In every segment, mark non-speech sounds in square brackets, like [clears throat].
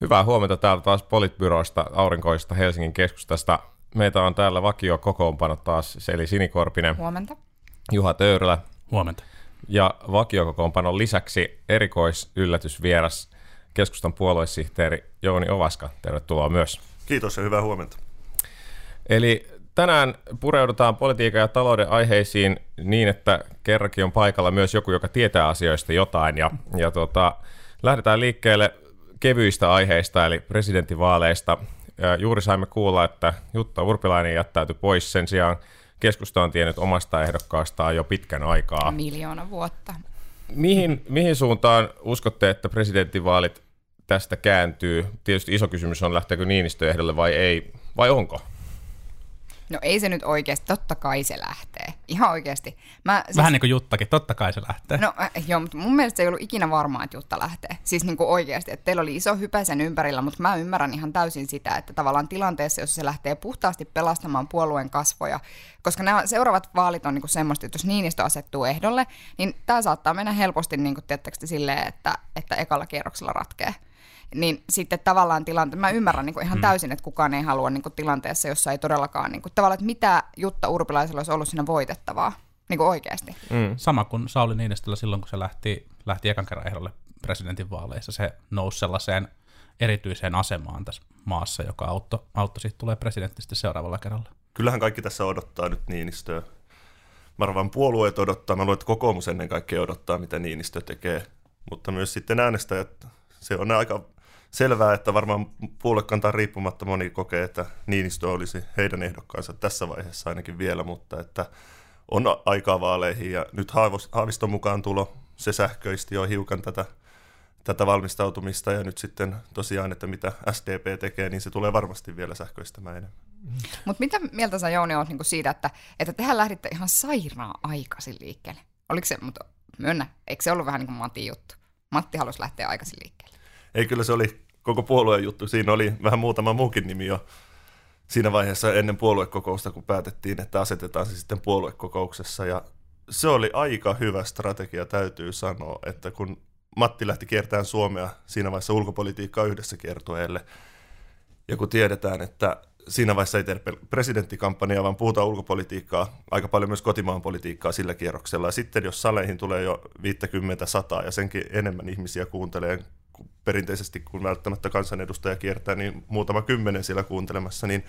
Hyvää huomenta täältä taas Politbyroista, aurinkoista Helsingin keskustasta. Meitä on täällä vakio kokoonpano taas Seli Sinikorpinen, Huomenta. Juha Töyrylä Huomenta. ja vakiokokoonpanon lisäksi erikoisyllätysvieras keskustan puoluesihteeri Jouni Ovaska. Tervetuloa myös. Kiitos ja hyvää huomenta. Eli tänään pureudutaan politiikan ja talouden aiheisiin niin, että kerrankin on paikalla myös joku, joka tietää asioista jotain. Ja, ja tota, lähdetään liikkeelle kevyistä aiheista, eli presidentinvaaleista. Juuri saimme kuulla, että Jutta Urpilainen jättäytyi pois. Sen sijaan keskusta on tiennyt omasta ehdokkaastaan jo pitkän aikaa. Miljoona vuotta. Mihin, mihin suuntaan uskotte, että presidentinvaalit tästä kääntyy? Tietysti iso kysymys on, lähteekö Niinistö ehdolle vai ei, vai onko? No ei se nyt oikeasti, totta kai se lähtee. Ihan oikeasti. Mä, siis, Vähän niin kuin Juttakin, totta kai se lähtee. No äh, joo, mutta mun mielestä se ei ollut ikinä varmaa, että Jutta lähtee. Siis niin kuin oikeasti, että teillä oli iso hype sen ympärillä, mutta mä ymmärrän ihan täysin sitä, että tavallaan tilanteessa, jossa se lähtee puhtaasti pelastamaan puolueen kasvoja, koska nämä seuraavat vaalit on niin kuin semmoista, että jos Niinistö asettuu ehdolle, niin tämä saattaa mennä helposti niin kuin, tiettäkö, silleen, että, että ekalla kierroksella ratkee niin sitten tavallaan tilante, mä ymmärrän niin kuin ihan täysin, että kukaan ei halua niin kuin tilanteessa, jossa ei todellakaan, niin kuin, tavallaan, että mitä Jutta Urpilaisella olisi ollut siinä voitettavaa, niin kuin oikeasti. Mm. Sama kuin Sauli Niinistöllä silloin, kun se lähti, lähti ekan kerran ehdolle presidentin vaaleissa. Se nousi sellaiseen erityiseen asemaan tässä maassa, joka auttoi, auttoi siitä tulee presidentti sitten seuraavalla kerralla. Kyllähän kaikki tässä odottaa nyt Niinistöä. Mä arvaan puolueet odottaa, mä luulen, että kokoomus ennen kaikkea odottaa, mitä Niinistö tekee. Mutta myös sitten äänestäjät, se on aika selvää, että varmaan puoluekantaan riippumatta moni kokee, että Niinistö olisi heidän ehdokkaansa tässä vaiheessa ainakin vielä, mutta että on aikaa vaaleihin ja nyt Haaviston mukaan tulo, se sähköisti jo hiukan tätä, tätä valmistautumista ja nyt sitten tosiaan, että mitä SDP tekee, niin se tulee varmasti vielä sähköistämään enemmän. Mutta mitä mieltä sä Jouni oot niinku siitä, että, että tehän lähditte ihan sairaan aikaisin liikkeelle? Oliko se, mutta myönnä, eikö se ollut vähän niin kuin Matti juttu? Matti halusi lähteä aikaisin liikkeelle. Ei, kyllä se oli koko puolueen juttu. Siinä oli vähän muutama muukin nimi jo siinä vaiheessa ennen puoluekokousta, kun päätettiin, että asetetaan se sitten puoluekokouksessa. Ja se oli aika hyvä strategia, täytyy sanoa, että kun Matti lähti kiertämään Suomea siinä vaiheessa ulkopolitiikkaa yhdessä kiertueelle, ja kun tiedetään, että siinä vaiheessa ei tehdä presidenttikampanjaa, vaan puhutaan ulkopolitiikkaa, aika paljon myös kotimaan politiikkaa sillä kierroksella. Ja sitten jos saleihin tulee jo 50 sataa ja senkin enemmän ihmisiä kuuntelee perinteisesti, kun välttämättä kansanedustaja kiertää, niin muutama kymmenen siellä kuuntelemassa, niin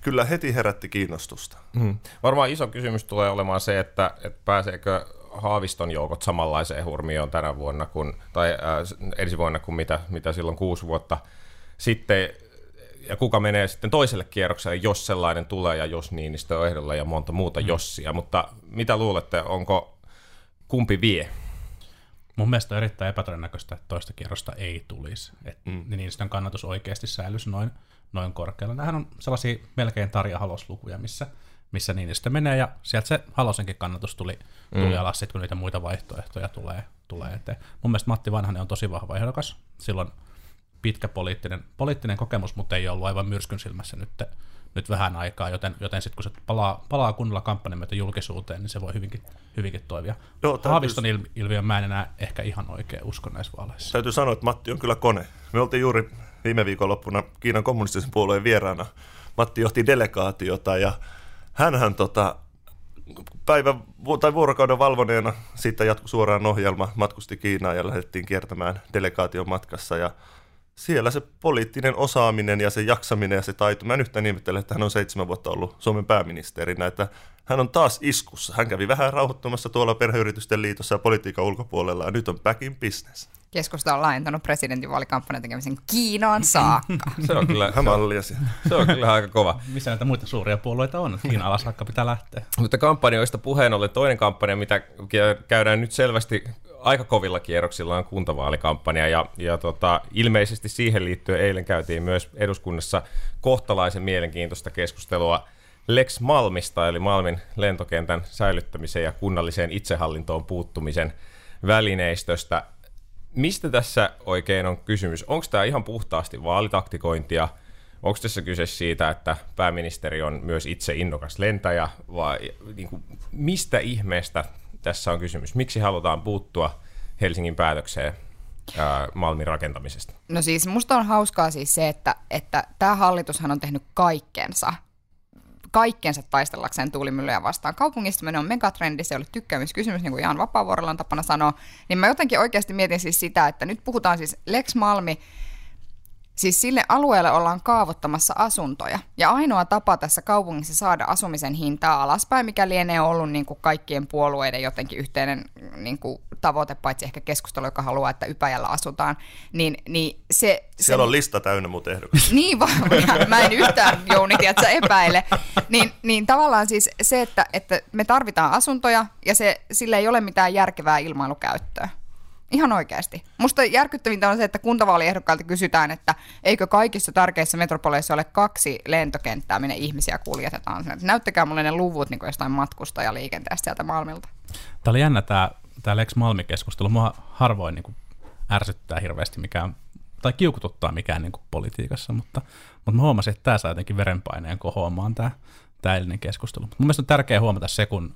kyllä heti herätti kiinnostusta. Hmm. Varmaan iso kysymys tulee olemaan se, että, että pääseekö Haaviston joukot samanlaiseen hurmioon tänä vuonna kuin, tai äh, ensi vuonna kuin mitä, mitä silloin kuusi vuotta sitten, ja kuka menee sitten toiselle kierrokselle, jos sellainen tulee, ja jos Niinistö on ehdolla, ja monta muuta hmm. jossia. Mutta mitä luulette, onko kumpi vie? Mun mielestä on erittäin epätodennäköistä, että toista kierrosta ei tulisi. Että mm. Niinistön kannatus oikeasti säilyisi noin, noin korkealla. Nämähän on sellaisia melkein Tarja Halos-lukuja, missä, missä Niinistö menee, ja sieltä se Halosenkin kannatus tuli, tuli mm. alas, sit, kun niitä muita vaihtoehtoja tulee, tulee eteen. Mun mielestä Matti Vanhanen on tosi vahva ehdokas. Silloin pitkä poliittinen, poliittinen kokemus, mutta ei ollut aivan myrskyn silmässä nyt, nyt vähän aikaa, joten, joten sitten kun se palaa, palaa kunnolla kampanjan myötä julkisuuteen, niin se voi hyvinkin, hyvinkin toimia. Joo, Haaviston il, ilmiön mä en enää ehkä ihan oikein usko näissä vaaleissa. Täytyy sanoa, että Matti on kyllä kone. Me oltiin juuri viime viikonloppuna Kiinan kommunistisen puolueen vieraana. Matti johti delegaatiota ja hänhän tota, päivän tai vuorokauden valvoneena siitä jatkui suoraan ohjelma, matkusti Kiinaan ja lähdettiin kiertämään delegaation matkassa ja siellä se poliittinen osaaminen ja se jaksaminen ja se taito. Mä en yhtään ihmettele, että hän on seitsemän vuotta ollut Suomen pääministerinä, että hän on taas iskussa. Hän kävi vähän rauhoittumassa tuolla perheyritysten liitossa ja politiikan ulkopuolella ja nyt on back in business. Keskusta on laajentanut presidentinvaalikampanjan tekemisen Kiinaan saakka. [laughs] se on kyllä, mallia se on kyllä aika kova. Missä näitä muita suuria puolueita on? Kiinaan saakka pitää lähteä. Mutta kampanjoista puheen ollen toinen kampanja, mitä käydään nyt selvästi aika kovilla kierroksilla on kuntavaalikampanja ja, ja tota, ilmeisesti siihen liittyen eilen käytiin myös eduskunnassa kohtalaisen mielenkiintoista keskustelua Lex Malmista, eli Malmin lentokentän säilyttämisen ja kunnalliseen itsehallintoon puuttumisen välineistöstä. Mistä tässä oikein on kysymys? Onko tämä ihan puhtaasti vaalitaktikointia? Onko tässä kyse siitä, että pääministeri on myös itse innokas lentäjä, vai niin kuin, mistä ihmeestä tässä on kysymys? Miksi halutaan puuttua Helsingin päätökseen ää, Malmin rakentamisesta? No siis musta on hauskaa siis se, että, että tämä hallitushan on tehnyt kaikkensa kaikkensa taistellakseen tuulimyllyjä vastaan. Kaupungistuminen on megatrendi, se oli tykkäämiskysymys, niin kuin Jaan Vapaavuorella on tapana sanoa. Niin mä jotenkin oikeasti mietin siis sitä, että nyt puhutaan siis Lex Malmi, Siis sille alueelle ollaan kaavoittamassa asuntoja. Ja ainoa tapa tässä kaupungissa saada asumisen hintaa alaspäin, mikä lienee ollut niin kuin kaikkien puolueiden jotenkin yhteinen niin kuin tavoite, paitsi ehkä keskustelu, joka haluaa, että Ypäjällä asutaan, niin, niin se... Siellä se, on lista täynnä muuten ehdokasta. [laughs] niin vaan, [laughs] mä en yhtään Jouni, tiedätkö, epäile. Niin, niin tavallaan siis se, että, että me tarvitaan asuntoja ja se, sillä ei ole mitään järkevää ilmailukäyttöä. Ihan oikeasti. Musta järkyttävintä on se, että kuntavaaliehdokkailta kysytään, että eikö kaikissa tärkeissä metropoleissa ole kaksi lentokenttää, minne ihmisiä kuljetetaan. Näyttäkää mulle ne luvut niin jostain matkustajaliikenteestä sieltä Malmilta. Tämä oli jännä tämä, tämä Lex Malmi-keskustelu. Mua harvoin niin kuin ärsyttää hirveästi mikään, tai kiukututtaa mikään niin kuin politiikassa, mutta, mutta mä huomasin, että tämä saa jotenkin verenpaineen kohoamaan tämä, tämä eilinen keskustelu. Mun mielestä on tärkeää huomata se, kun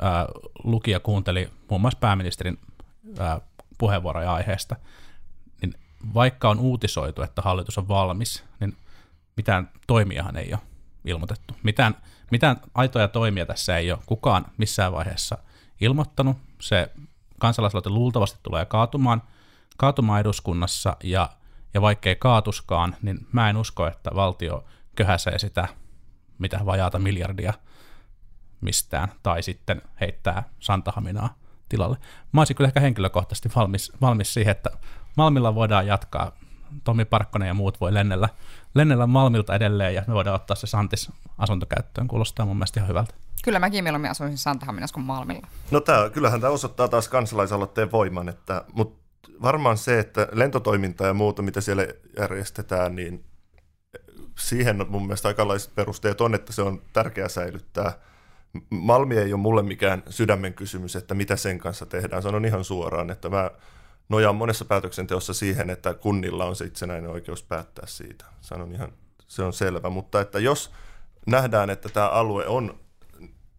ää, lukija kuunteli muun muassa pääministerin ää, puheenvuoroja aiheesta, niin vaikka on uutisoitu, että hallitus on valmis, niin mitään toimiahan ei ole ilmoitettu. Mitään, mitään aitoja toimia tässä ei ole kukaan missään vaiheessa ilmoittanut. Se kansalaisaloite luultavasti tulee kaatumaan, kaatumaan eduskunnassa, ja, ja vaikkei kaatuskaan, niin mä en usko, että valtio köhäsee sitä mitä vajaata miljardia mistään, tai sitten heittää Santahaminaa tilalle. Mä olisin kyllä ehkä henkilökohtaisesti valmis, valmis siihen, että Malmilla voidaan jatkaa. Tomi Parkkonen ja muut voi lennellä, lennellä Malmilta edelleen ja me voidaan ottaa se Santis asuntokäyttöön. Kuulostaa mun mielestä ihan hyvältä. Kyllä mäkin mieluummin asuisin Santahaminassa kuin Malmilla. No tää, kyllähän tämä osoittaa taas kansalaisaloitteen voiman, että, mutta varmaan se, että lentotoiminta ja muuta, mitä siellä järjestetään, niin siihen mun mielestä aikalaiset perusteet on, että se on tärkeää säilyttää – Malmi ei ole mulle mikään sydämen kysymys, että mitä sen kanssa tehdään. Sanon ihan suoraan, että mä nojaan monessa päätöksenteossa siihen, että kunnilla on se itsenäinen oikeus päättää siitä. Sanon ihan, se on selvä. Mutta että jos nähdään, että tämä alue on,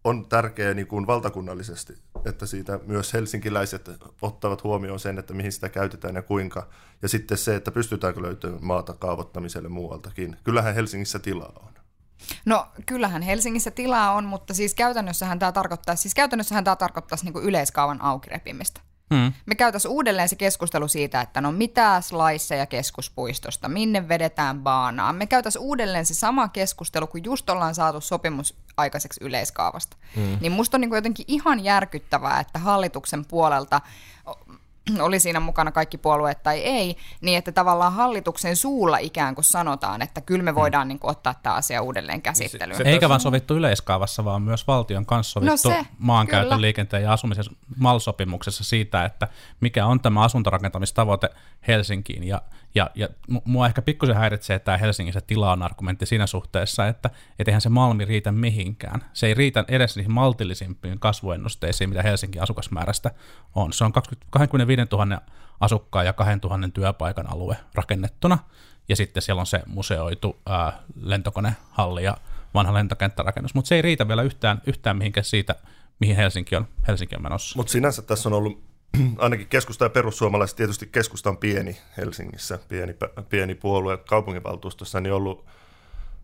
on tärkeä niin kuin valtakunnallisesti, että siitä myös helsinkiläiset ottavat huomioon sen, että mihin sitä käytetään ja kuinka. Ja sitten se, että pystytäänkö löytämään maata kaavoittamiselle muualtakin. Kyllähän Helsingissä tilaa on. No kyllähän Helsingissä tilaa on, mutta siis käytännössähän tämä tarkoittaa, siis käytännössähän tämä tarkoittaisi niin yleiskaavan aukirepimistä. Hmm. Me käytäisiin uudelleen se keskustelu siitä, että no mitä slaisseja keskuspuistosta, minne vedetään baanaa. Me käytäisiin uudelleen se sama keskustelu, kun just ollaan saatu sopimus aikaiseksi yleiskaavasta. Hmm. Niin musta on niin jotenkin ihan järkyttävää, että hallituksen puolelta oli siinä mukana kaikki puolueet tai ei, niin että tavallaan hallituksen suulla ikään kuin sanotaan, että kyllä me voidaan mm. niin kuin, ottaa tämä asia uudelleen käsittelyyn. Se, se Eikä vaan sovittu yleiskaavassa, vaan myös valtion kanssa sovittu no se, maankäytön, kyllä. liikenteen ja asumisen MAL-sopimuksessa siitä, että mikä on tämä asuntorakentamistavoite Helsinkiin. Ja, ja, ja mua ehkä pikkusen häiritsee tämä Helsingissä tilaan argumentti siinä suhteessa, että et eihän se Malmi riitä mihinkään. Se ei riitä edes niihin maltillisimpiin kasvuennusteisiin, mitä Helsingin asukasmäärästä on. Se on 20, 25 000 asukkaan ja 2000 työpaikan alue rakennettuna, ja sitten siellä on se museoitu ää, lentokonehalli ja vanha lentokenttärakennus, mutta se ei riitä vielä yhtään, yhtään mihinkään siitä, mihin Helsinki on, Helsinki on menossa. Mutta sinänsä tässä on ollut [clears throat] ainakin keskusta ja perussuomalaiset, tietysti keskusta on pieni Helsingissä, pieni, pieni puolue kaupunginvaltuustossa, niin ollut,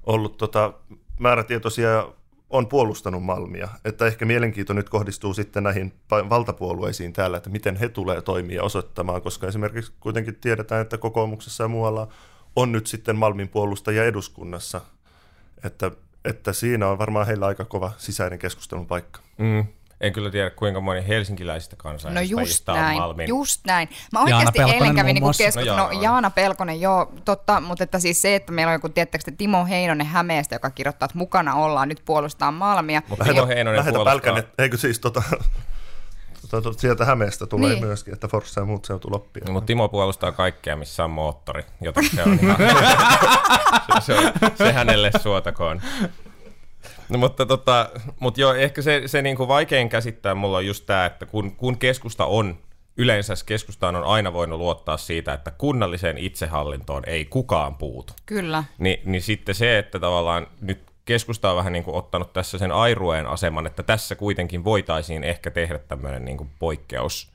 ollut tota, määrätietoisia on puolustanut Malmia. Että ehkä mielenkiinto nyt kohdistuu sitten näihin valtapuolueisiin täällä, että miten he tulee toimia osoittamaan, koska esimerkiksi kuitenkin tiedetään, että kokoomuksessa ja muualla on nyt sitten Malmin puolustajia eduskunnassa. Että, että siinä on varmaan heillä aika kova sisäinen keskustelun paikka. Mm. En kyllä tiedä, kuinka moni helsinkiläisistä kansanedustajista no on näin, Malmin. just näin. Mä oikeasti Jaana eilen kävin niinku keskustelua, no, Jaana, no, Jaana Pelkonen, joo, totta, mutta että siis se, että meillä on joku, tiettäkö Timo Heinonen Hämeestä, joka kirjoittaa, että mukana ollaan, nyt puolustaa Malmia. Mutta Timo Heinonen Lähetä puolustaa. Pälkänen, eikö siis tota, tota, sieltä Hämeestä tulee niin. myöskin, että Forssa ja muut seutuloppia. No, mutta Timo puolustaa kaikkea, missä on moottori, joten se on ihan, [laughs] se, se, on, se hänelle suotakoon. No, mutta, tota, mutta joo, ehkä se, se niin kuin vaikein käsittää mulla on just tämä, että kun, kun keskusta on, yleensä keskustaan on aina voinut luottaa siitä, että kunnalliseen itsehallintoon ei kukaan puutu. Kyllä. Ni, niin sitten se, että tavallaan nyt keskusta on vähän niin kuin ottanut tässä sen airueen aseman, että tässä kuitenkin voitaisiin ehkä tehdä tämmöinen niin kuin poikkeus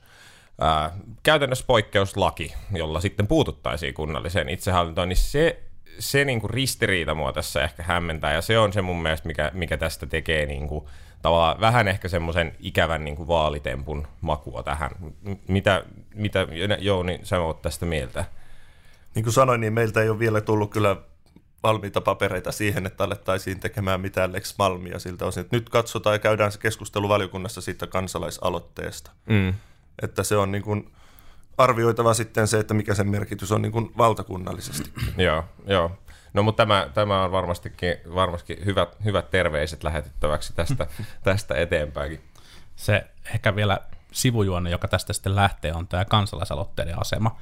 ää, käytännössä poikkeuslaki, jolla sitten puututtaisiin kunnalliseen itsehallintoon, niin se, se niin kuin ristiriita mua tässä ehkä hämmentää, ja se on se mun mielestä, mikä, mikä tästä tekee niin kuin, tavallaan vähän ehkä semmoisen ikävän niin kuin vaalitempun makua tähän. Mitä, mitä Jouni, sä oot tästä mieltä? Niin kuin sanoin, niin meiltä ei ole vielä tullut kyllä valmiita papereita siihen, että alettaisiin tekemään mitään Lex Malmia siltä osin. Että nyt katsotaan ja käydään se keskustelu valiokunnassa siitä kansalaisaloitteesta. Mm. Että se on niin kuin arvioitava sitten se, että mikä sen merkitys on niin kuin valtakunnallisesti. [clears throat] joo, joo. No mutta tämä, tämä on varmastikin, varmasti hyvät, hyvät terveiset lähetettäväksi tästä, [laughs] tästä eteenpäinkin. Se ehkä vielä sivujuonne, joka tästä sitten lähtee, on tämä kansalaisaloitteiden asema.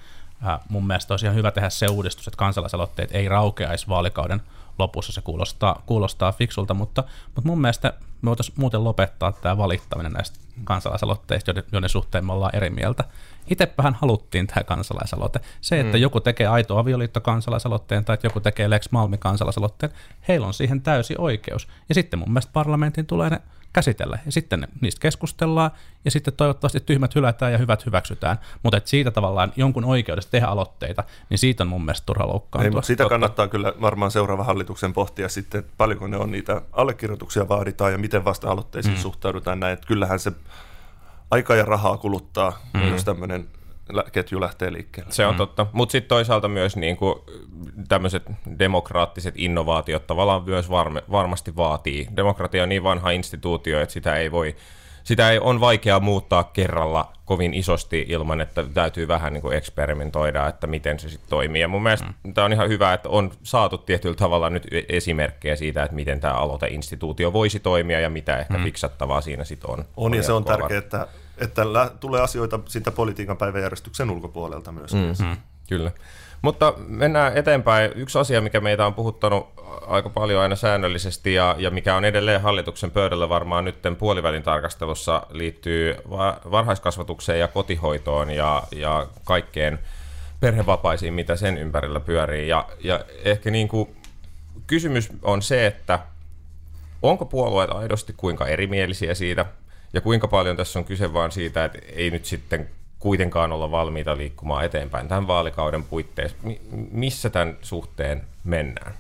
Äh, mun mielestä olisi ihan hyvä tehdä se uudistus, että kansalaisaloitteet ei raukeaisi vaalikauden lopussa. Se kuulostaa, kuulostaa fiksulta, mutta, mutta mun mielestä me voitaisiin muuten lopettaa tämä valittaminen näistä kansalaisaloitteista, joiden, joiden suhteen me ollaan eri mieltä. Itsepähän haluttiin tämä kansalaisaloite. Se, että mm. joku tekee aito avioliitto kansalaisaloitteen tai että joku tekee Lex Malmi kansalaisaloitteen, heillä on siihen täysi oikeus. Ja sitten mun mielestä parlamentin tulee ne käsitellä. Ja sitten niistä keskustellaan, ja sitten toivottavasti tyhmät hylätään ja hyvät hyväksytään. Mutta siitä tavallaan jonkun oikeudesta tehdä aloitteita, niin siitä on mun mielestä turha loukkaantua. Ei, sitä Totta. kannattaa kyllä varmaan seuraava hallituksen pohtia sitten, paljonko ne on niitä allekirjoituksia vaaditaan ja miten vasta aloitteisiin mm. suhtaudutaan näin. Että kyllähän se aika ja rahaa kuluttaa, mm. jos tämmöinen ketju lähtee liikkeelle. Se on mm. totta, mutta sitten toisaalta myös niin kuin tämmöiset demokraattiset innovaatiot tavallaan myös varme, varmasti vaatii. Demokratia on niin vanha instituutio, että sitä ei voi sitä ei, on vaikea muuttaa kerralla kovin isosti ilman, että täytyy vähän niin kuin eksperimentoida, että miten se sitten toimii. Ja mun mielestä mm. tämä on ihan hyvä, että on saatu tietyllä tavalla nyt e- esimerkkejä siitä, että miten tämä aloiteinstituutio voisi toimia ja mitä ehkä mm. fiksattavaa siinä sitten on. On, ja se on tärkeää, että että lä- tulee asioita siitä politiikan päiväjärjestyksen ulkopuolelta myös. Mm-hmm. Kyllä. Mutta mennään eteenpäin. Yksi asia, mikä meitä on puhuttanut aika paljon aina säännöllisesti ja, ja mikä on edelleen hallituksen pöydällä varmaan nyt puolivälin tarkastelussa liittyy va- varhaiskasvatukseen ja kotihoitoon ja, ja kaikkeen perhevapaisiin, mitä sen ympärillä pyörii. Ja, ja ehkä niin kuin kysymys on se, että onko puolueet aidosti kuinka erimielisiä siitä, ja kuinka paljon tässä on kyse vaan siitä, että ei nyt sitten kuitenkaan olla valmiita liikkumaan eteenpäin tämän vaalikauden puitteissa. missä tämän suhteen mennään?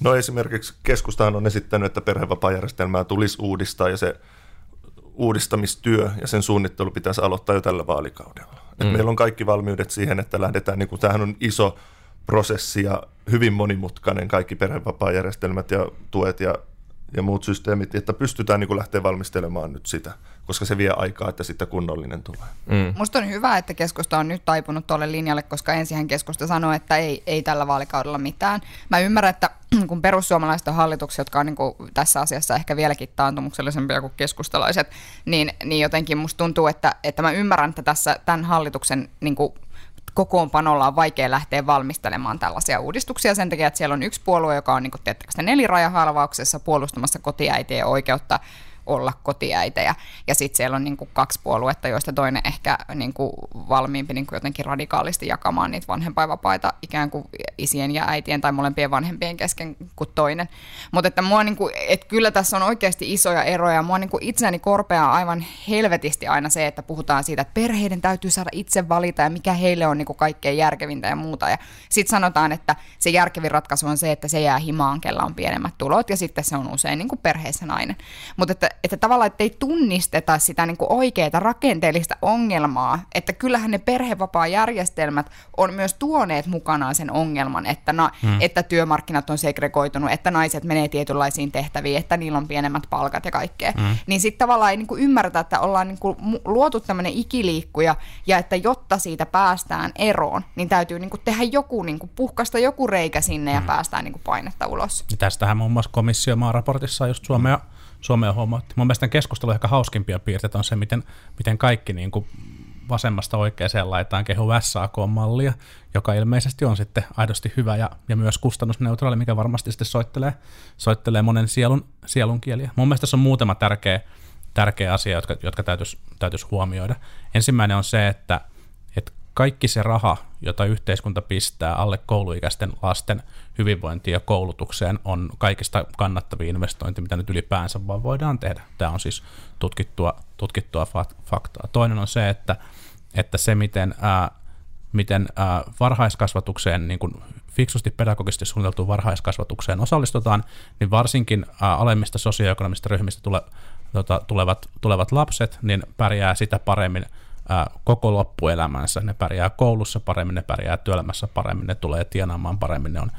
No esimerkiksi keskustahan on esittänyt, että perhevapaajärjestelmää tulisi uudistaa ja se uudistamistyö ja sen suunnittelu pitäisi aloittaa jo tällä vaalikaudella. Mm. Et meillä on kaikki valmiudet siihen, että lähdetään, niin kuin, tämähän on iso prosessi ja hyvin monimutkainen kaikki perhevapaajärjestelmät ja tuet ja ja muut systeemit, että pystytään niin lähteä valmistelemaan nyt sitä, koska se vie aikaa, että sitten kunnollinen tulee. Mm. Musta on hyvä, että keskusta on nyt taipunut tuolle linjalle, koska ensin keskusta sanoi, että ei, ei tällä vaalikaudella mitään. Mä ymmärrän, että [clears throat] kun perussuomalaiset on hallituksia, jotka on niin kuin tässä asiassa ehkä vieläkin taantumuksellisempia kuin keskustalaiset, niin, niin jotenkin musta tuntuu, että, että mä ymmärrän, että tässä tämän hallituksen niin kuin kokoonpanolla on vaikea lähteä valmistelemaan tällaisia uudistuksia sen takia, että siellä on yksi puolue, joka on niin kuin, nelirajahalvauksessa puolustamassa kotiäitien oikeutta olla kotiäitejä. Ja sitten siellä on niin kuin kaksi puoluetta, joista toinen ehkä niin kuin valmiimpi niin kuin jotenkin radikaalisti jakamaan niitä vanhempainvapaita ikään kuin isien ja äitien tai molempien vanhempien kesken kuin toinen. Mutta että, mua niin kuin, että kyllä tässä on oikeasti isoja eroja. Mua niin kuin itseäni korpeaa aivan helvetisti aina se, että puhutaan siitä, että perheiden täytyy saada itse valita ja mikä heille on niin kuin kaikkein järkevintä ja muuta. Ja sitten sanotaan, että se järkevin ratkaisu on se, että se jää himaan, kella on pienemmät tulot ja sitten se on usein niin kuin perheessä nainen. Mutta että että tavallaan että ei tunnisteta sitä niin oikeaa rakenteellista ongelmaa, että kyllähän ne perhevapaajärjestelmät on myös tuoneet mukanaan sen ongelman, että, na, hmm. että työmarkkinat on segregoitunut, että naiset menee tietynlaisiin tehtäviin, että niillä on pienemmät palkat ja kaikkea. Hmm. Niin sitten tavallaan ei niin kuin ymmärretä, että ollaan niin kuin luotu tämmöinen ikiliikkuja ja että jotta siitä päästään eroon, niin täytyy niin kuin tehdä joku, niin kuin puhkasta joku reikä sinne ja hmm. päästään niin kuin painetta ulos. Ja tästähän muun muassa komissio raportissa just Suomea hmm Suomea huomattiin. Mun mielestä keskustelu ehkä hauskimpia piirteitä on se, miten, miten kaikki niin kuin vasemmasta oikeaan laitaan kehu SAK-mallia, joka ilmeisesti on sitten aidosti hyvä ja, ja myös kustannusneutraali, mikä varmasti sitten soittelee, soittelee monen sielun, sielun kieliä. Mun mielestä tässä on muutama tärkeä, tärkeä asia, jotka, jotka täytyisi, täytyisi huomioida. Ensimmäinen on se, että kaikki se raha, jota yhteiskunta pistää alle kouluikäisten lasten hyvinvointiin ja koulutukseen, on kaikista kannattavia investointi, mitä nyt ylipäänsä vaan voidaan tehdä. Tämä on siis tutkittua, tutkittua faktaa. Toinen on se, että että se, miten, ää, miten ää, varhaiskasvatukseen, niin kuin fiksusti pedagogisesti suunniteltuun varhaiskasvatukseen osallistutaan, niin varsinkin ää, alemmista sosioekonomista ryhmistä tule, tota, tulevat, tulevat lapset, niin pärjää sitä paremmin koko loppuelämänsä. Ne pärjää koulussa paremmin, ne pärjää työelämässä paremmin, ne tulee tienaamaan paremmin, ne on,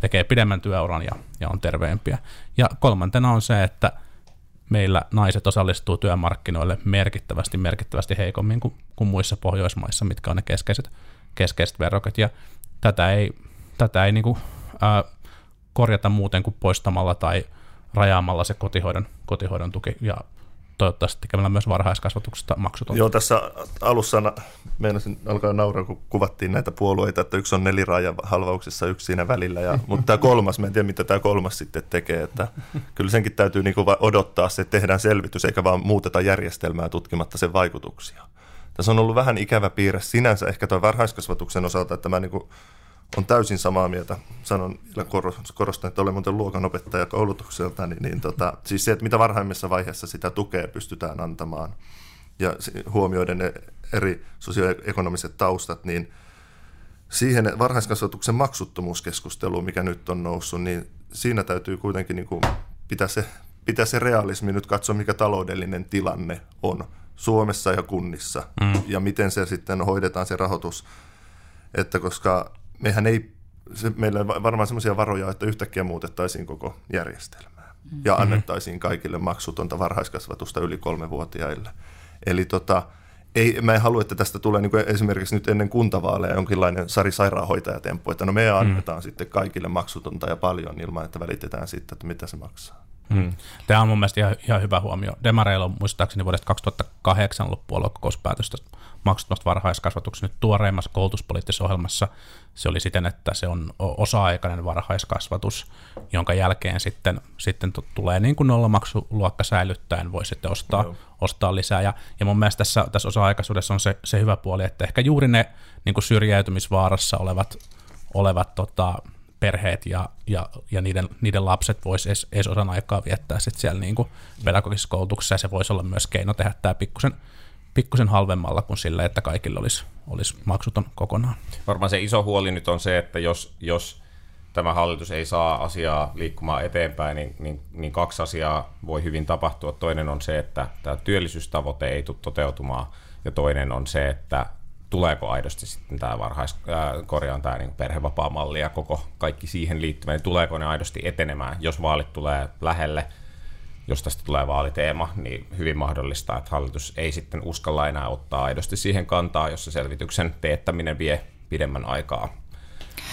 tekee pidemmän työuran ja, ja on terveempiä. Ja kolmantena on se, että meillä naiset osallistuu työmarkkinoille merkittävästi, merkittävästi heikommin kuin, kuin muissa Pohjoismaissa, mitkä on ne keskeiset, keskeiset verroket. Ja tätä ei, tätä ei niin kuin, ää, korjata muuten kuin poistamalla tai rajaamalla se kotihoidon, kotihoidon tuki. Ja toivottavasti tekemällä myös varhaiskasvatuksesta maksutonta. Joo, tässä alussa meinasin alkaa nauraa, kun kuvattiin näitä puolueita, että yksi on halvauksessa, yksi siinä välillä. Ja, [laughs] mutta tämä kolmas, mä en tiedä mitä tämä kolmas sitten tekee. Että kyllä senkin täytyy niinku odottaa se, että tehdään selvitys, eikä vaan muuteta järjestelmää tutkimatta sen vaikutuksia. Tässä on ollut vähän ikävä piirre sinänsä ehkä tuo varhaiskasvatuksen osalta, että mä niinku on täysin samaa mieltä. Sanon ja korostan, että olen muuten luokanopettaja koulutukselta, niin, niin tota, siis se, että mitä varhaimmassa vaiheessa sitä tukea pystytään antamaan ja huomioiden ne eri sosioekonomiset taustat, niin siihen varhaiskasvatuksen maksuttomuuskeskusteluun, mikä nyt on noussut, niin siinä täytyy kuitenkin niin kuin pitää, se, pitää se realismi nyt katsoa, mikä taloudellinen tilanne on Suomessa ja kunnissa mm. ja miten se sitten hoidetaan se rahoitus, että koska mehän ei, se, meillä on varmaan sellaisia varoja, että yhtäkkiä muutettaisiin koko järjestelmää ja mm-hmm. annettaisiin kaikille maksutonta varhaiskasvatusta yli kolmevuotiaille. Eli tota, ei, mä en halua, että tästä tulee niin kuin esimerkiksi nyt ennen kuntavaaleja jonkinlainen Sari sairaanhoitajatemppu, että no me mm. annetaan mm. sitten kaikille maksutonta ja paljon ilman, että välitetään sitten, että mitä se maksaa. Hmm. Tämä on mun mielestä ihan, ihan hyvä huomio. Demareilla on muistaakseni vuodesta 2008 ollut puoluekokouspäätöstä maksuttomasta varhaiskasvatuksesta nyt tuoreimmassa koulutuspoliittisessa ohjelmassa. Se oli siten, että se on osa-aikainen varhaiskasvatus, jonka jälkeen sitten, sitten tulee niin kuin nollamaksuluokka säilyttäen, voi sitten ostaa, no. ostaa lisää. Ja, ja mun mielestä tässä, tässä osa-aikaisuudessa on se, se hyvä puoli, että ehkä juuri ne niin kuin syrjäytymisvaarassa olevat, olevat tota, perheet ja, ja, ja niiden, niiden lapset voisi edes, edes osan aikaa viettää sit siellä niin kuin pedagogisessa koulutuksessa, ja se voisi olla myös keino tehdä tämä pikkusen, pikkusen halvemmalla kuin sille, että kaikille olisi, olisi maksuton kokonaan. Varmaan se iso huoli nyt on se, että jos, jos tämä hallitus ei saa asiaa liikkumaan eteenpäin, niin, niin, niin kaksi asiaa voi hyvin tapahtua. Toinen on se, että tämä työllisyystavoite ei tule toteutumaan, ja toinen on se, että tuleeko aidosti sitten tämä varhais, korjaan tämä niin perhevapaamalli ja koko kaikki siihen liittyvä, niin tuleeko ne aidosti etenemään, jos vaalit tulee lähelle, jos tästä tulee vaaliteema, niin hyvin mahdollista, että hallitus ei sitten uskalla enää ottaa aidosti siihen kantaa, jos se selvityksen teettäminen vie pidemmän aikaa.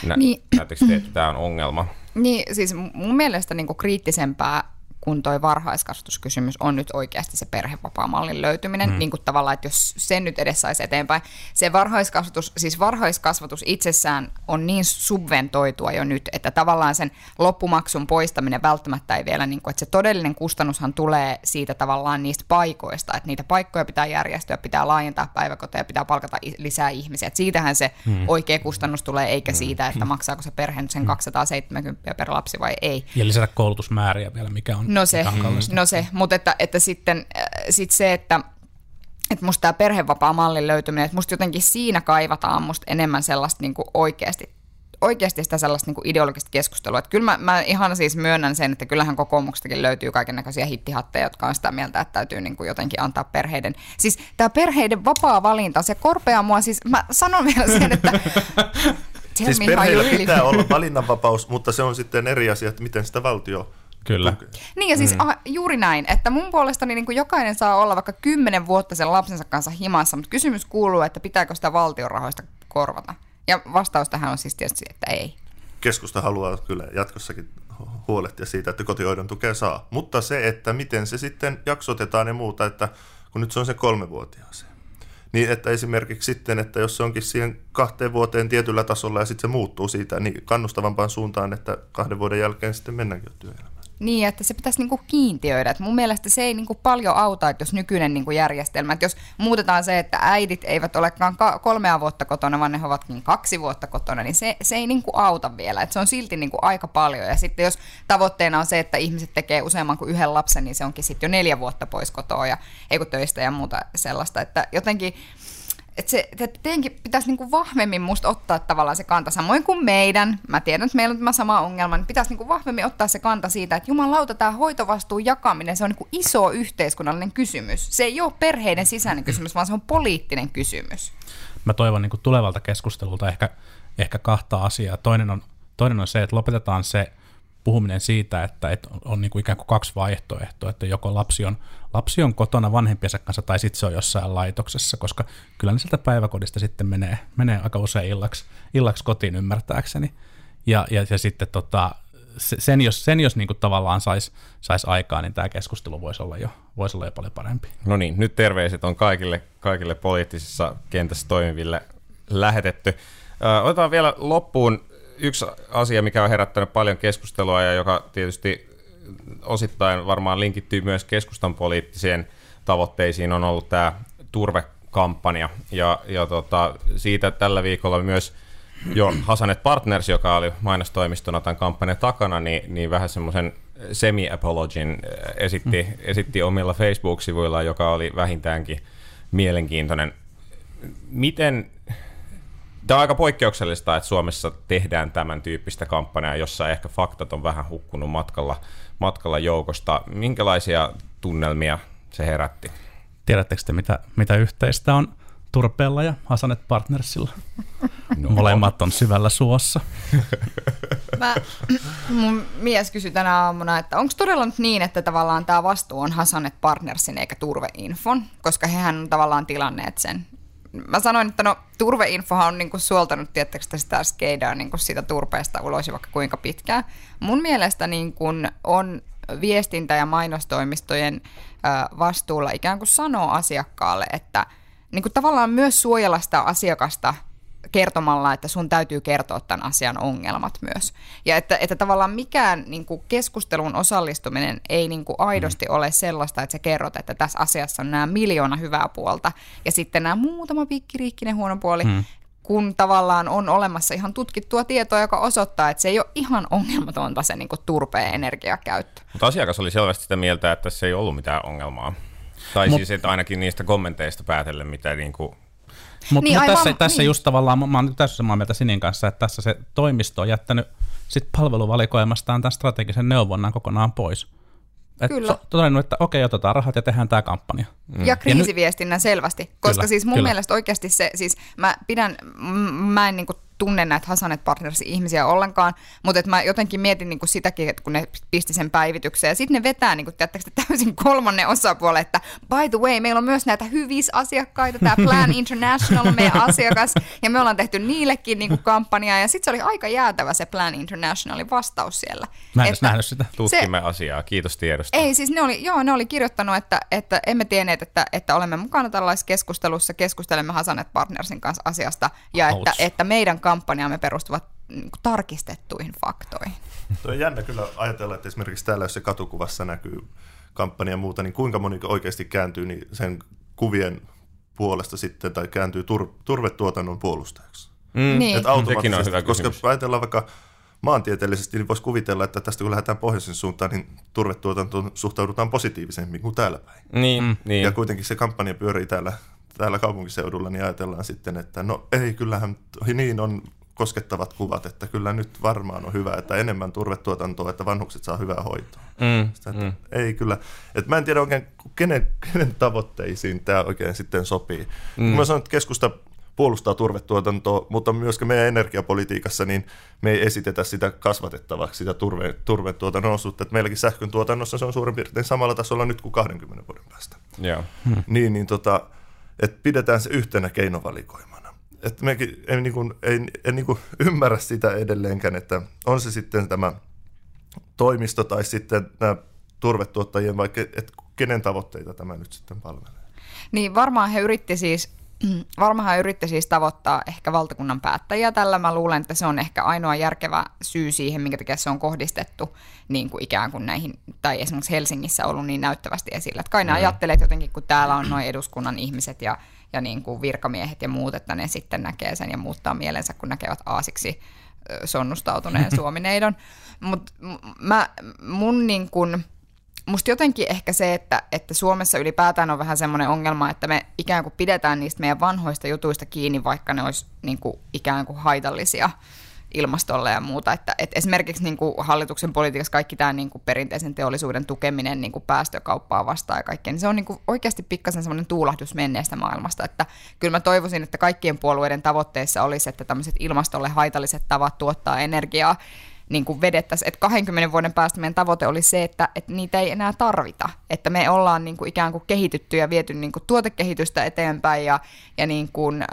Nä, niin. Näettekö te, että tämä on ongelma? Niin, siis mun mielestä niin kriittisempää kun toi varhaiskasvatuskysymys on nyt oikeasti se perhevapaamallin löytyminen, mm. niin kuin tavallaan, että jos sen nyt edes saisi eteenpäin. Se varhaiskasvatus, siis varhaiskasvatus itsessään on niin subventoitua jo nyt, että tavallaan sen loppumaksun poistaminen välttämättä ei vielä, niin kuin, että se todellinen kustannushan tulee siitä tavallaan niistä paikoista, että niitä paikkoja pitää järjestyä, pitää laajentaa päiväkoteja, pitää palkata lisää ihmisiä. Että siitähän se mm. oikea kustannus tulee, eikä mm. siitä, että maksaako se perhe sen 270 per lapsi vai ei. Ja lisätä koulutusmääriä vielä, mikä on No se, no se mutta että, että sitten äh, sit se, että että musta tämä perhevapaa-mallin löytyminen, että musta jotenkin siinä kaivataan musta enemmän sellaista niin kuin oikeasti oikeasti sitä sellaista niin kuin ideologista keskustelua. Että kyllä mä, mä ihan siis myönnän sen, että kyllähän kokoomuksestakin löytyy kaiken näköisiä hittihatteja, jotka on sitä mieltä, että täytyy niin kuin jotenkin antaa perheiden. Siis tämä perheiden vapaa valinta, se korpeaa mua, siis mä sanon vielä sen, että [laughs] Siis perheillä pitää olla valinnanvapaus, mutta se on sitten eri asia, että miten sitä valtio Kyllä. Niin ja siis mm. ah, juuri näin, että mun puolestani niin kuin jokainen saa olla vaikka kymmenen vuotta sen lapsensa kanssa himassa, mutta kysymys kuuluu, että pitääkö sitä valtion rahoista korvata. Ja vastaus tähän on siis tietysti, että ei. Keskusta haluaa kyllä jatkossakin huolehtia siitä, että kotihoidon tukea saa. Mutta se, että miten se sitten jaksotetaan ja muuta, että kun nyt se on se kolmevuotiaaseen. Niin että esimerkiksi sitten, että jos se onkin siihen kahteen vuoteen tietyllä tasolla ja sitten se muuttuu siitä, niin kannustavampaan suuntaan, että kahden vuoden jälkeen sitten mennäänkin jo työelämään. Niin, että se pitäisi niinku kiintiöidä. Et mun mielestä se ei niinku paljon auta, että jos nykyinen niinku järjestelmä, että jos muutetaan se, että äidit eivät olekaan ka- kolmea vuotta kotona, vaan ne ovatkin kaksi vuotta kotona, niin se, se ei niinku auta vielä. Et se on silti niinku aika paljon. Ja sitten jos tavoitteena on se, että ihmiset tekee useamman kuin yhden lapsen, niin se onkin sitten jo neljä vuotta pois kotoa ja ei töistä ja muuta sellaista. Että jotenkin että se, teidänkin pitäisi niinku vahvemmin musta ottaa tavallaan se kanta, samoin kuin meidän, mä tiedän, että meillä on tämä sama ongelma, niin pitäisi niinku vahvemmin ottaa se kanta siitä, että jumalauta, tämä hoitovastuun jakaminen, se on niinku iso yhteiskunnallinen kysymys. Se ei ole perheiden sisäinen kysymys, vaan se on poliittinen kysymys. Mä toivon niinku tulevalta keskustelulta ehkä, ehkä kahta asiaa. Toinen on, toinen on se, että lopetetaan se puhuminen siitä, että, että on niin kuin ikään kuin kaksi vaihtoehtoa, että joko lapsi on, lapsi on kotona vanhempiensa kanssa tai sitten se on jossain laitoksessa, koska kyllä ne sieltä päiväkodista sitten menee, menee aika usein illaksi, illaksi kotiin ymmärtääkseni. Ja, ja, ja sitten tota, sen jos, sen jos niin tavallaan saisi sais aikaa, niin tämä keskustelu voisi olla, jo, voisi olla jo paljon parempi. No niin, nyt terveiset on kaikille, kaikille poliittisissa kentässä toimiville lähetetty. otetaan vielä loppuun yksi asia, mikä on herättänyt paljon keskustelua ja joka tietysti osittain varmaan linkittyy myös keskustan poliittiseen tavoitteisiin, on ollut tämä turvekampanja. Ja, ja tota, siitä tällä viikolla myös jo Hasanet Partners, joka oli mainostoimistona tämän kampanjan takana, niin, niin vähän semmoisen semi-apologin esitti, esitti omilla Facebook-sivuillaan, joka oli vähintäänkin mielenkiintoinen. Miten Tämä on aika poikkeuksellista, että Suomessa tehdään tämän tyyppistä kampanjaa, jossa ehkä faktat on vähän hukkunut matkalla, matkalla joukosta. Minkälaisia tunnelmia se herätti? Tiedättekö te, mitä, mitä yhteistä on Turpeella ja Hasanet Partnersilla? No. Molemmat on syvällä suossa. Mä, mun mies kysyi tänä aamuna, että onko todella nyt niin, että tavallaan tämä vastuu on Hasanet Partnersin eikä Turveinfon, koska hehän on tavallaan tilanneet sen mä sanoin, että no turveinfohan on niinku suoltanut tiettäkö sitä skeidaa niinku siitä turpeesta ulos vaikka kuinka pitkään. Mun mielestä niinku on viestintä- ja mainostoimistojen vastuulla ikään kuin sanoa asiakkaalle, että niin kuin tavallaan myös suojella sitä asiakasta kertomalla, että sun täytyy kertoa tämän asian ongelmat myös. Ja että, että tavallaan mikään niin kuin keskustelun osallistuminen ei niin kuin aidosti mm. ole sellaista, että sä kerrot, että tässä asiassa on nämä miljoona hyvää puolta ja sitten nämä muutama pikkiriikkinen huono puoli, mm kun tavallaan on olemassa ihan tutkittua tietoa, joka osoittaa, että se ei ole ihan ongelmatonta se niin kuin turpeen energiakäyttö. Mutta asiakas oli selvästi sitä mieltä, että se ei ollut mitään ongelmaa. Tai Mut, siis että ainakin niistä kommenteista päätellen, mitä niin kuin mutta niin, mut tässä, aivan, tässä niin. just tavallaan, mä oon tässä samaa mieltä Sinin kanssa, että tässä se toimisto on jättänyt sit palveluvalikoimastaan tämän strategisen neuvonnan kokonaan pois. Et Kyllä. todennut, että okei, otetaan rahat ja tehdään tämä kampanja. Mm. Ja kriisiviestinnän selvästi, koska kyllä, siis mun kyllä. mielestä oikeasti se, siis mä pidän, mä en niinku tunne näitä Hasanet Partnersin ihmisiä ollenkaan, mutta että mä jotenkin mietin niin kuin sitäkin, että kun ne pisti sen päivitykseen, ja sitten ne vetää niin kuin, täysin kolmannen osapuolen, että by the way, meillä on myös näitä hyvis-asiakkaita, tämä Plan [laughs] International on meidän asiakas, ja me ollaan tehty niillekin niin kuin kampanjaa, ja sitten se oli aika jäätävä se Plan Internationalin vastaus siellä. Mä en että nähnyt sitä. Tutkimme se, asiaa, kiitos tiedosta. Ei, siis ne oli, joo, ne oli kirjoittanut, että, että emme tienneet, että, että olemme mukana tällaisessa keskustelussa, keskustelemme Hasanet Partnersin kanssa asiasta, ja että, että meidän kampanjaamme perustuvat niin kuin tarkistettuihin faktoihin. Tuo on jännä kyllä ajatella, että esimerkiksi täällä, jos se katukuvassa näkyy kampanja ja muuta, niin kuinka moni oikeasti kääntyy niin sen kuvien puolesta sitten tai kääntyy tur- turvetuotannon puolustajaksi. Mm, niin. Että automaattisesti, on koska kysymys. ajatellaan vaikka maantieteellisesti, niin voisi kuvitella, että tästä kun lähdetään pohjoisen suuntaan, niin turvetuotantoon suhtaudutaan positiivisemmin kuin täällä päin. Niin, mm. niin. Ja kuitenkin se kampanja pyörii täällä täällä kaupunkiseudulla, niin ajatellaan sitten, että no ei, kyllähän niin on koskettavat kuvat, että kyllä nyt varmaan on hyvä, että enemmän turvetuotantoa, että vanhukset saa hyvää hoitoa. Mm, Sitä, mm. Ei kyllä. Et mä en tiedä oikein, kenen, kenen tavoitteisiin tämä oikein sitten sopii. Mm. Mä sanon, että keskusta puolustaa turvetuotantoa, mutta myöskin meidän energiapolitiikassa niin me ei esitetä sitä kasvatettavaksi, sitä turve, turvetuotannon osuutta. Että meilläkin sähkön tuotannossa se on suurin piirtein samalla tasolla nyt kuin 20 vuoden päästä. Yeah. Hmm. Niin, niin tota, että pidetään se yhtenä keinovalikoimana. Että mekin ei, niin kuin, ei, ei niin kuin ymmärrä sitä edelleenkään, että on se sitten tämä toimisto tai sitten nämä turvetuottajien, vaikka että kenen tavoitteita tämä nyt sitten palvelee. Niin varmaan he yritti siis varmaan hän yritti siis tavoittaa ehkä valtakunnan päättäjiä tällä. Mä luulen, että se on ehkä ainoa järkevä syy siihen, minkä takia se on kohdistettu niin kuin ikään kuin näihin, tai esimerkiksi Helsingissä ollut niin näyttävästi esillä. Että kai ne mm. ajattelee, että jotenkin kun täällä on noin eduskunnan ihmiset ja, ja niin kuin virkamiehet ja muut, että ne sitten näkee sen ja muuttaa mielensä, kun näkevät aasiksi sonnustautuneen [laughs] suomineidon. Mutta mun niin kuin, musta jotenkin ehkä se, että, että Suomessa ylipäätään on vähän semmoinen ongelma, että me ikään kuin pidetään niistä meidän vanhoista jutuista kiinni, vaikka ne olisi niin kuin ikään kuin haitallisia ilmastolle ja muuta. Että, että esimerkiksi niin kuin hallituksen politiikassa kaikki tämä niin kuin perinteisen teollisuuden tukeminen niin kuin päästökauppaa vastaan ja kaikkea, niin se on niin kuin oikeasti pikkasen semmoinen tuulahdus menneestä maailmasta. Että kyllä mä toivoisin, että kaikkien puolueiden tavoitteissa olisi, että tämmöiset ilmastolle haitalliset tavat tuottaa energiaa niin kuin vedettäisiin, että 20 vuoden päästä meidän tavoite oli se, että, että niitä ei enää tarvita, että me ollaan niin kuin ikään kuin kehitytty ja viety niin kuin tuotekehitystä eteenpäin ja, ja niin kuin, ä,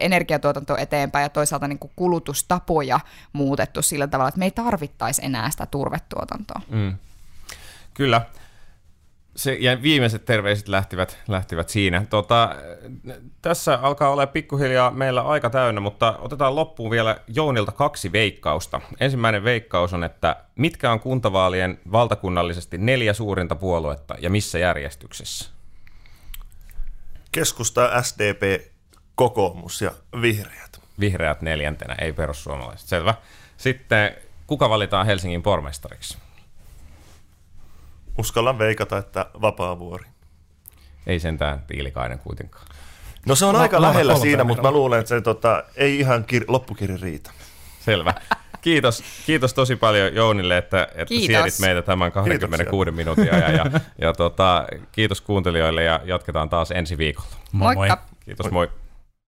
energiatuotanto eteenpäin ja toisaalta niin kuin kulutustapoja muutettu sillä tavalla, että me ei tarvittaisi enää sitä turvetuotantoa. Mm. Kyllä se, ja viimeiset terveiset lähtivät, lähtivät siinä. Tota, tässä alkaa olla pikkuhiljaa meillä aika täynnä, mutta otetaan loppuun vielä Jounilta kaksi veikkausta. Ensimmäinen veikkaus on, että mitkä on kuntavaalien valtakunnallisesti neljä suurinta puoluetta ja missä järjestyksessä? Keskusta, SDP, kokoomus ja vihreät. Vihreät neljäntenä, ei perussuomalaiset. Selvä. Sitten kuka valitaan Helsingin pormestariksi? Uskallan veikata, että Vapaavuori. Ei sentään Tiilikainen kuitenkaan. No se on La- aika la- lähellä siinä, mutta mä luulen, että se tota, ei ihan kir- loppukirja riitä. Selvä. Kiitos, kiitos tosi paljon Jounille, että, että siedit meitä tämän 26 Kiitoksia. minuutin ajan. Ja, ja tota, kiitos kuuntelijoille ja jatketaan taas ensi viikolla. Moi moi. Kiitos, moi. moi.